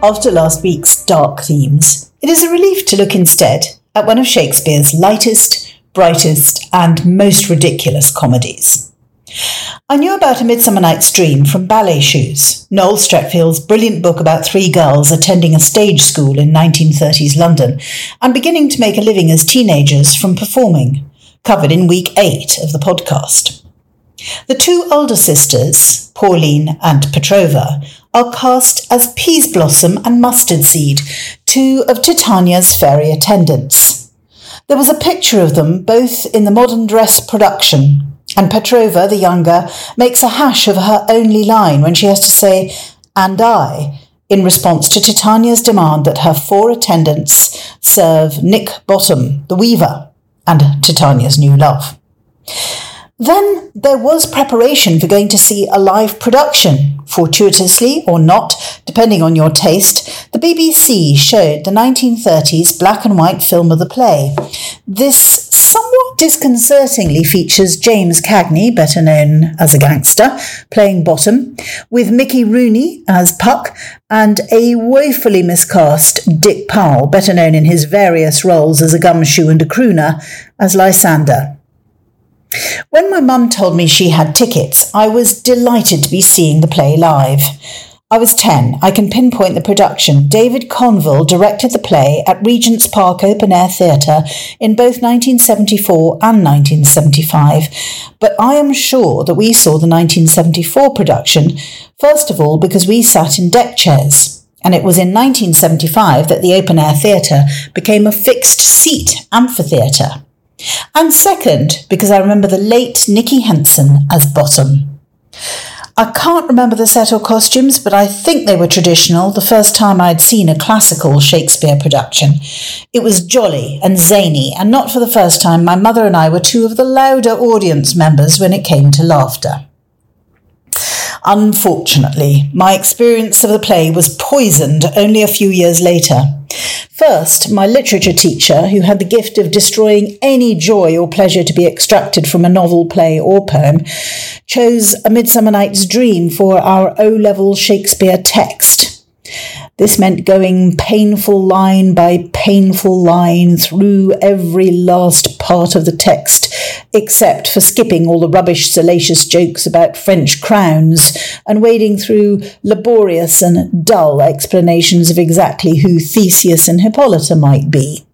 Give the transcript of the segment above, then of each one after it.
After last week's dark themes, it is a relief to look instead at one of Shakespeare's lightest, brightest, and most ridiculous comedies. I knew about A Midsummer Night's Dream from Ballet Shoes, Noel Streatfeild's brilliant book about three girls attending a stage school in 1930s London and beginning to make a living as teenagers from performing, covered in week eight of the podcast. The two older sisters, Pauline and Petrova, are cast as Peaseblossom and Mustard Seed, two of Titania's fairy attendants. There was a picture of them both in the modern dress production, and Petrova, the younger, makes a hash of her only line when she has to say, and I, in response to Titania's demand that her four attendants serve Nick Bottom, the weaver, and Titania's new love. Then there was preparation for going to see a live production. Fortuitously or not, depending on your taste, the BBC showed the 1930s black and white film of the play. This somewhat disconcertingly features James Cagney, better known as a gangster, playing Bottom, with Mickey Rooney as Puck, and a woefully miscast Dick Powell, better known in his various roles as a gumshoe and a crooner, as Lysander. When my mum told me she had tickets, I was delighted to be seeing the play live. I was 10. I can pinpoint the production. David Conville directed the play at Regent's Park Open Air Theatre in both 1974 and 1975. But I am sure that we saw the 1974 production, first of all because we sat in deck chairs. And it was in 1975 that the Open Air Theatre became a fixed seat amphitheatre. And second, because I remember the late Nicky Henson as Bottom. I can't remember the set or costumes, but I think they were traditional the first time I'd seen a classical Shakespeare production. It was jolly and zany, and not for the first time my mother and I were two of the louder audience members when it came to laughter. Unfortunately, my experience of the play was poisoned only a few years later. First, my literature teacher, who had the gift of destroying any joy or pleasure to be extracted from a novel, play, or poem, chose A Midsummer Night's Dream for our O level Shakespeare text. This meant going painful line by painful line through every last part of the text, except for skipping all the rubbish, salacious jokes about French crowns and wading through laborious and dull explanations of exactly who Theseus and Hippolyta might be.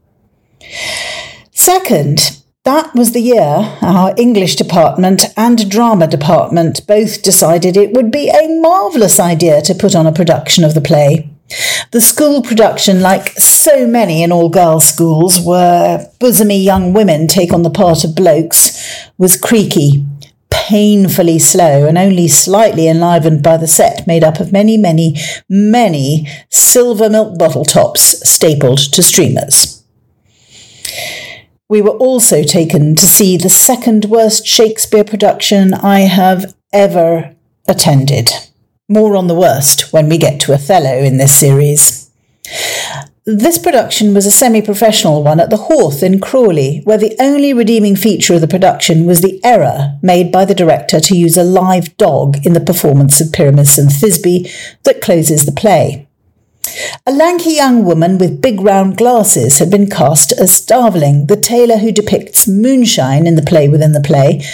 Second, that was the year our English department and drama department both decided it would be a marvellous idea to put on a production of the play. The school production, like so many in all girls' schools, where bosomy young women take on the part of blokes, was creaky, painfully slow, and only slightly enlivened by the set made up of many, many, many silver milk bottle tops stapled to streamers. We were also taken to see the second worst Shakespeare production I have ever attended. More on the worst when we get to Othello in this series. This production was a semi professional one at the Hawth in Crawley, where the only redeeming feature of the production was the error made by the director to use a live dog in the performance of Pyramus and Thisbe that closes the play. A lanky young woman with big round glasses had been cast as Starveling, the tailor who depicts moonshine in the play within the play,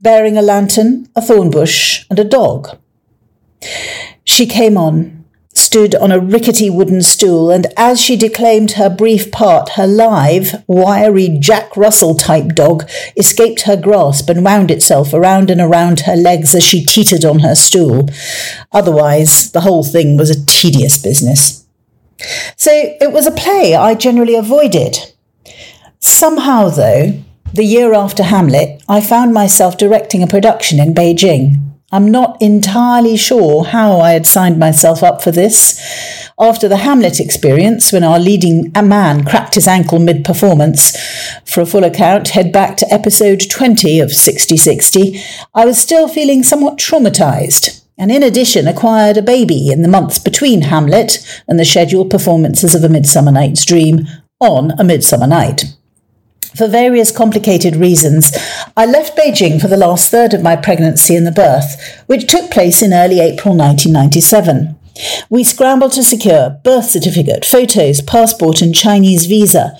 bearing a lantern, a thorn bush, and a dog. She came on, stood on a rickety wooden stool, and as she declaimed her brief part, her live, wiry Jack Russell type dog escaped her grasp and wound itself around and around her legs as she teetered on her stool. Otherwise, the whole thing was a tedious business. So it was a play I generally avoided. Somehow, though, the year after Hamlet, I found myself directing a production in Beijing. I'm not entirely sure how I had signed myself up for this. After the Hamlet experience, when our leading man cracked his ankle mid performance, for a full account, head back to episode 20 of 6060, I was still feeling somewhat traumatized, and in addition acquired a baby in the months between Hamlet and the scheduled performances of A Midsummer Night's Dream on A Midsummer Night. For various complicated reasons, I left Beijing for the last third of my pregnancy and the birth, which took place in early April 1997. We scrambled to secure birth certificate, photos, passport, and Chinese visa.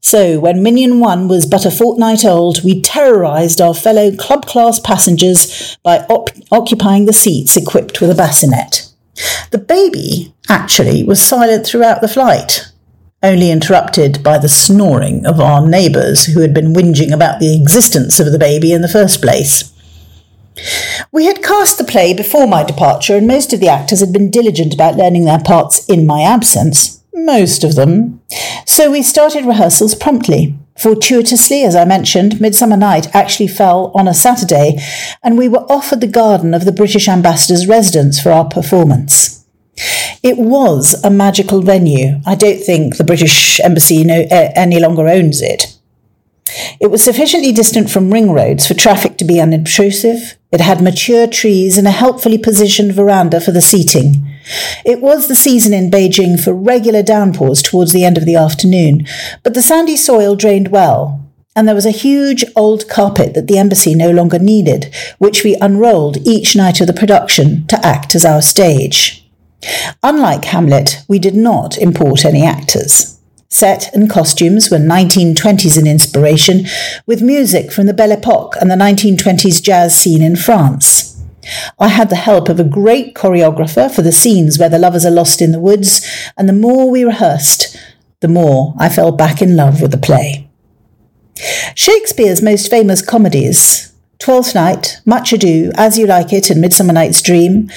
So, when Minion 1 was but a fortnight old, we terrorised our fellow club class passengers by op- occupying the seats equipped with a bassinet. The baby, actually, was silent throughout the flight, only interrupted by the snoring of our neighbours who had been whinging about the existence of the baby in the first place. We had cast the play before my departure, and most of the actors had been diligent about learning their parts in my absence. Most of them. So we started rehearsals promptly. Fortuitously, as I mentioned, Midsummer Night actually fell on a Saturday, and we were offered the garden of the British ambassador's residence for our performance. It was a magical venue. I don't think the British Embassy no, uh, any longer owns it. It was sufficiently distant from ring roads for traffic to be unobtrusive. It had mature trees and a helpfully positioned veranda for the seating. It was the season in Beijing for regular downpours towards the end of the afternoon, but the sandy soil drained well, and there was a huge old carpet that the embassy no longer needed, which we unrolled each night of the production to act as our stage. Unlike Hamlet, we did not import any actors. Set and costumes were 1920s in inspiration, with music from the Belle Epoque and the 1920s jazz scene in France. I had the help of a great choreographer for the scenes where the lovers are lost in the woods, and the more we rehearsed, the more I fell back in love with the play. Shakespeare's most famous comedies, Twelfth Night, Much Ado, As You Like It, and Midsummer Night's Dream,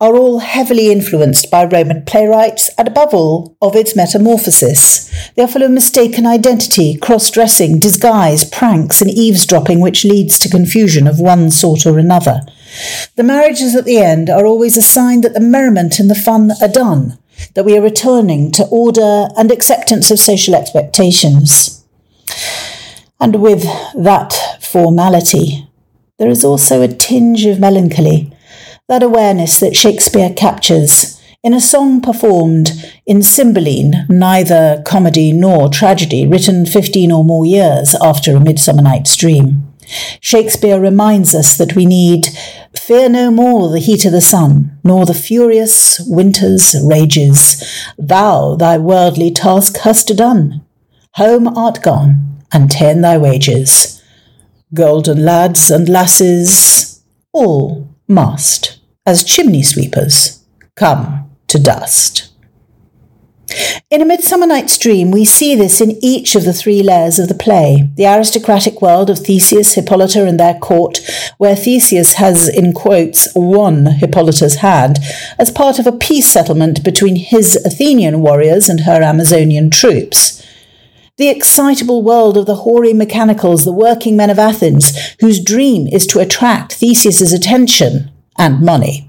are all heavily influenced by Roman playwrights and, above all, Ovid's Metamorphoses. They are full of mistaken identity, cross dressing, disguise, pranks, and eavesdropping, which leads to confusion of one sort or another. The marriages at the end are always a sign that the merriment and the fun are done, that we are returning to order and acceptance of social expectations. And with that formality, there is also a tinge of melancholy that awareness that Shakespeare captures in a song performed in Cymbeline, neither comedy nor tragedy, written 15 or more years after A Midsummer Night's Dream. Shakespeare reminds us that we need fear no more the heat of the sun, nor the furious winter's rages. Thou thy worldly task hast done. Home art gone, and ta'en thy wages. Golden lads and lasses, all must as chimney sweepers come to dust. In A Midsummer Night's Dream, we see this in each of the three layers of the play the aristocratic world of Theseus, Hippolyta, and their court, where Theseus has, in quotes, won Hippolyta's hand as part of a peace settlement between his Athenian warriors and her Amazonian troops. The excitable world of the hoary mechanicals, the working men of Athens, whose dream is to attract Theseus's attention and money.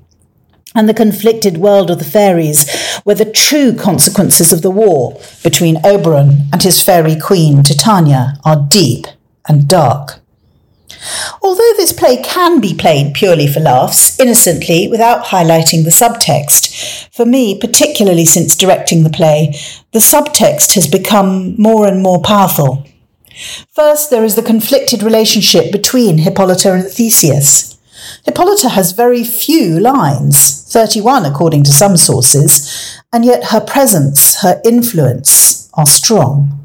And the conflicted world of the fairies, where the true consequences of the war between Oberon and his fairy queen Titania are deep and dark. Although this play can be played purely for laughs, innocently, without highlighting the subtext, for me, particularly since directing the play, the subtext has become more and more powerful. First, there is the conflicted relationship between Hippolyta and Theseus. Hippolyta has very few lines, 31 according to some sources, and yet her presence, her influence are strong.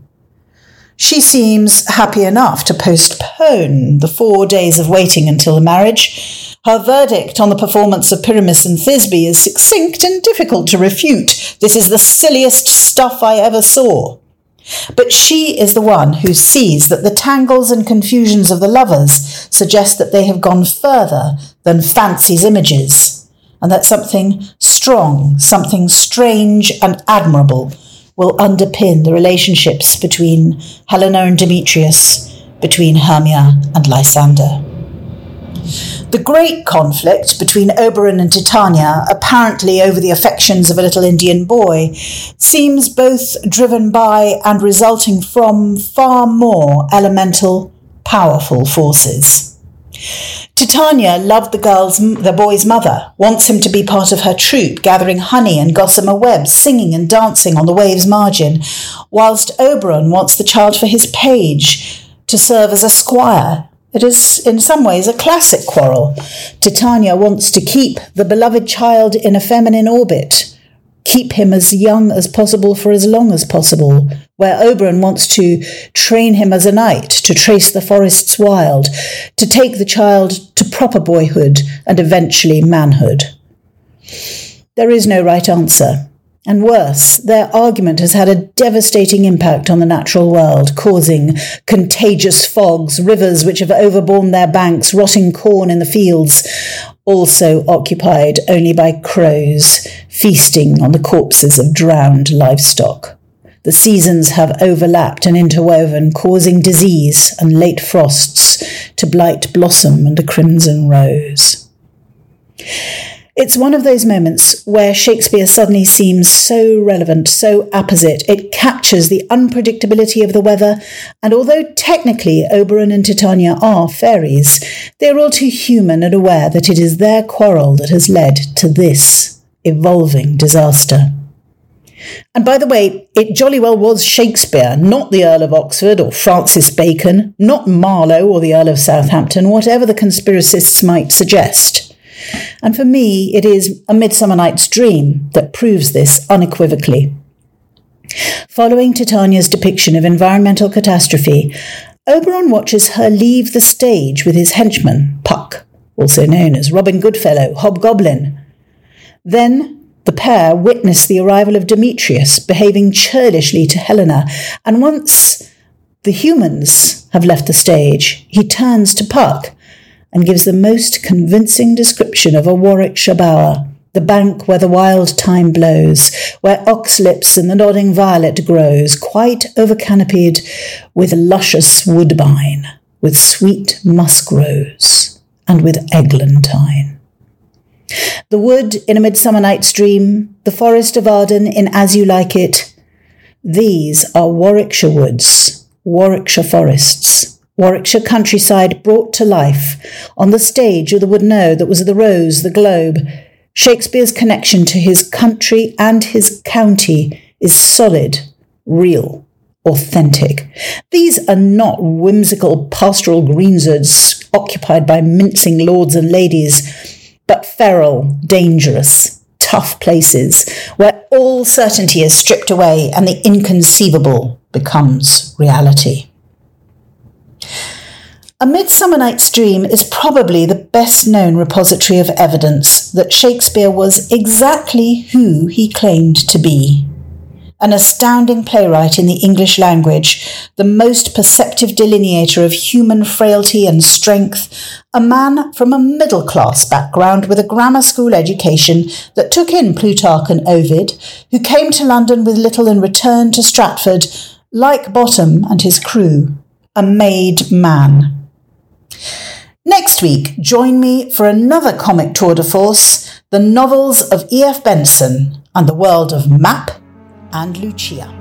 She seems happy enough to postpone the four days of waiting until the marriage. Her verdict on the performance of Pyramus and Thisbe is succinct and difficult to refute. This is the silliest stuff I ever saw. But she is the one who sees that the tangles and confusions of the lovers suggest that they have gone further than fancy's images, and that something strong, something strange and admirable will underpin the relationships between Helena and Demetrius, between Hermia and Lysander. The great conflict between Oberon and Titania, apparently over the affections of a little Indian boy, seems both driven by and resulting from far more elemental, powerful forces. Titania loved the girl's, the boy's mother, wants him to be part of her troupe, gathering honey and gossamer webs, singing and dancing on the wave's margin, whilst Oberon wants the child for his page, to serve as a squire It is, in some ways, a classic quarrel. Titania wants to keep the beloved child in a feminine orbit, keep him as young as possible for as long as possible, where Oberon wants to train him as a knight to trace the forests wild, to take the child to proper boyhood and eventually manhood. There is no right answer. And worse, their argument has had a devastating impact on the natural world, causing contagious fogs, rivers which have overborne their banks, rotting corn in the fields, also occupied only by crows, feasting on the corpses of drowned livestock. The seasons have overlapped and interwoven, causing disease and late frosts to blight blossom and a crimson rose. It's one of those moments where Shakespeare suddenly seems so relevant, so apposite. It captures the unpredictability of the weather, and although technically Oberon and Titania are fairies, they are all too human and aware that it is their quarrel that has led to this evolving disaster. And by the way, it jolly well was Shakespeare, not the Earl of Oxford or Francis Bacon, not Marlowe or the Earl of Southampton, whatever the conspiracists might suggest. And for me, it is A Midsummer Night's Dream that proves this unequivocally. Following Titania's depiction of environmental catastrophe, Oberon watches her leave the stage with his henchman, Puck, also known as Robin Goodfellow, Hobgoblin. Then the pair witness the arrival of Demetrius, behaving churlishly to Helena, and once the humans have left the stage, he turns to Puck and gives the most convincing description of a Warwickshire bower, the bank where the wild thyme blows, where oxlips and the nodding violet grows, quite overcanopied with luscious woodbine, with sweet musk rose, and with eglantine. The wood in A Midsummer Night's Dream, the forest of Arden in As You Like It, these are Warwickshire woods, Warwickshire forests, Warwickshire countryside brought to life on the stage of the wooden O that was the Rose, the Globe. Shakespeare's connection to his country and his county is solid, real, authentic. These are not whimsical pastoral greenswards occupied by mincing lords and ladies, but feral, dangerous, tough places where all certainty is stripped away and the inconceivable becomes reality. A Midsummer Night's Dream is probably the best known repository of evidence that Shakespeare was exactly who he claimed to be. An astounding playwright in the English language, the most perceptive delineator of human frailty and strength, a man from a middle class background with a grammar school education that took in Plutarch and Ovid, who came to London with little and returned to Stratford, like Bottom and his crew, a made man. Next week, join me for another comic tour de force the novels of E.F. Benson and the world of Mapp and Lucia.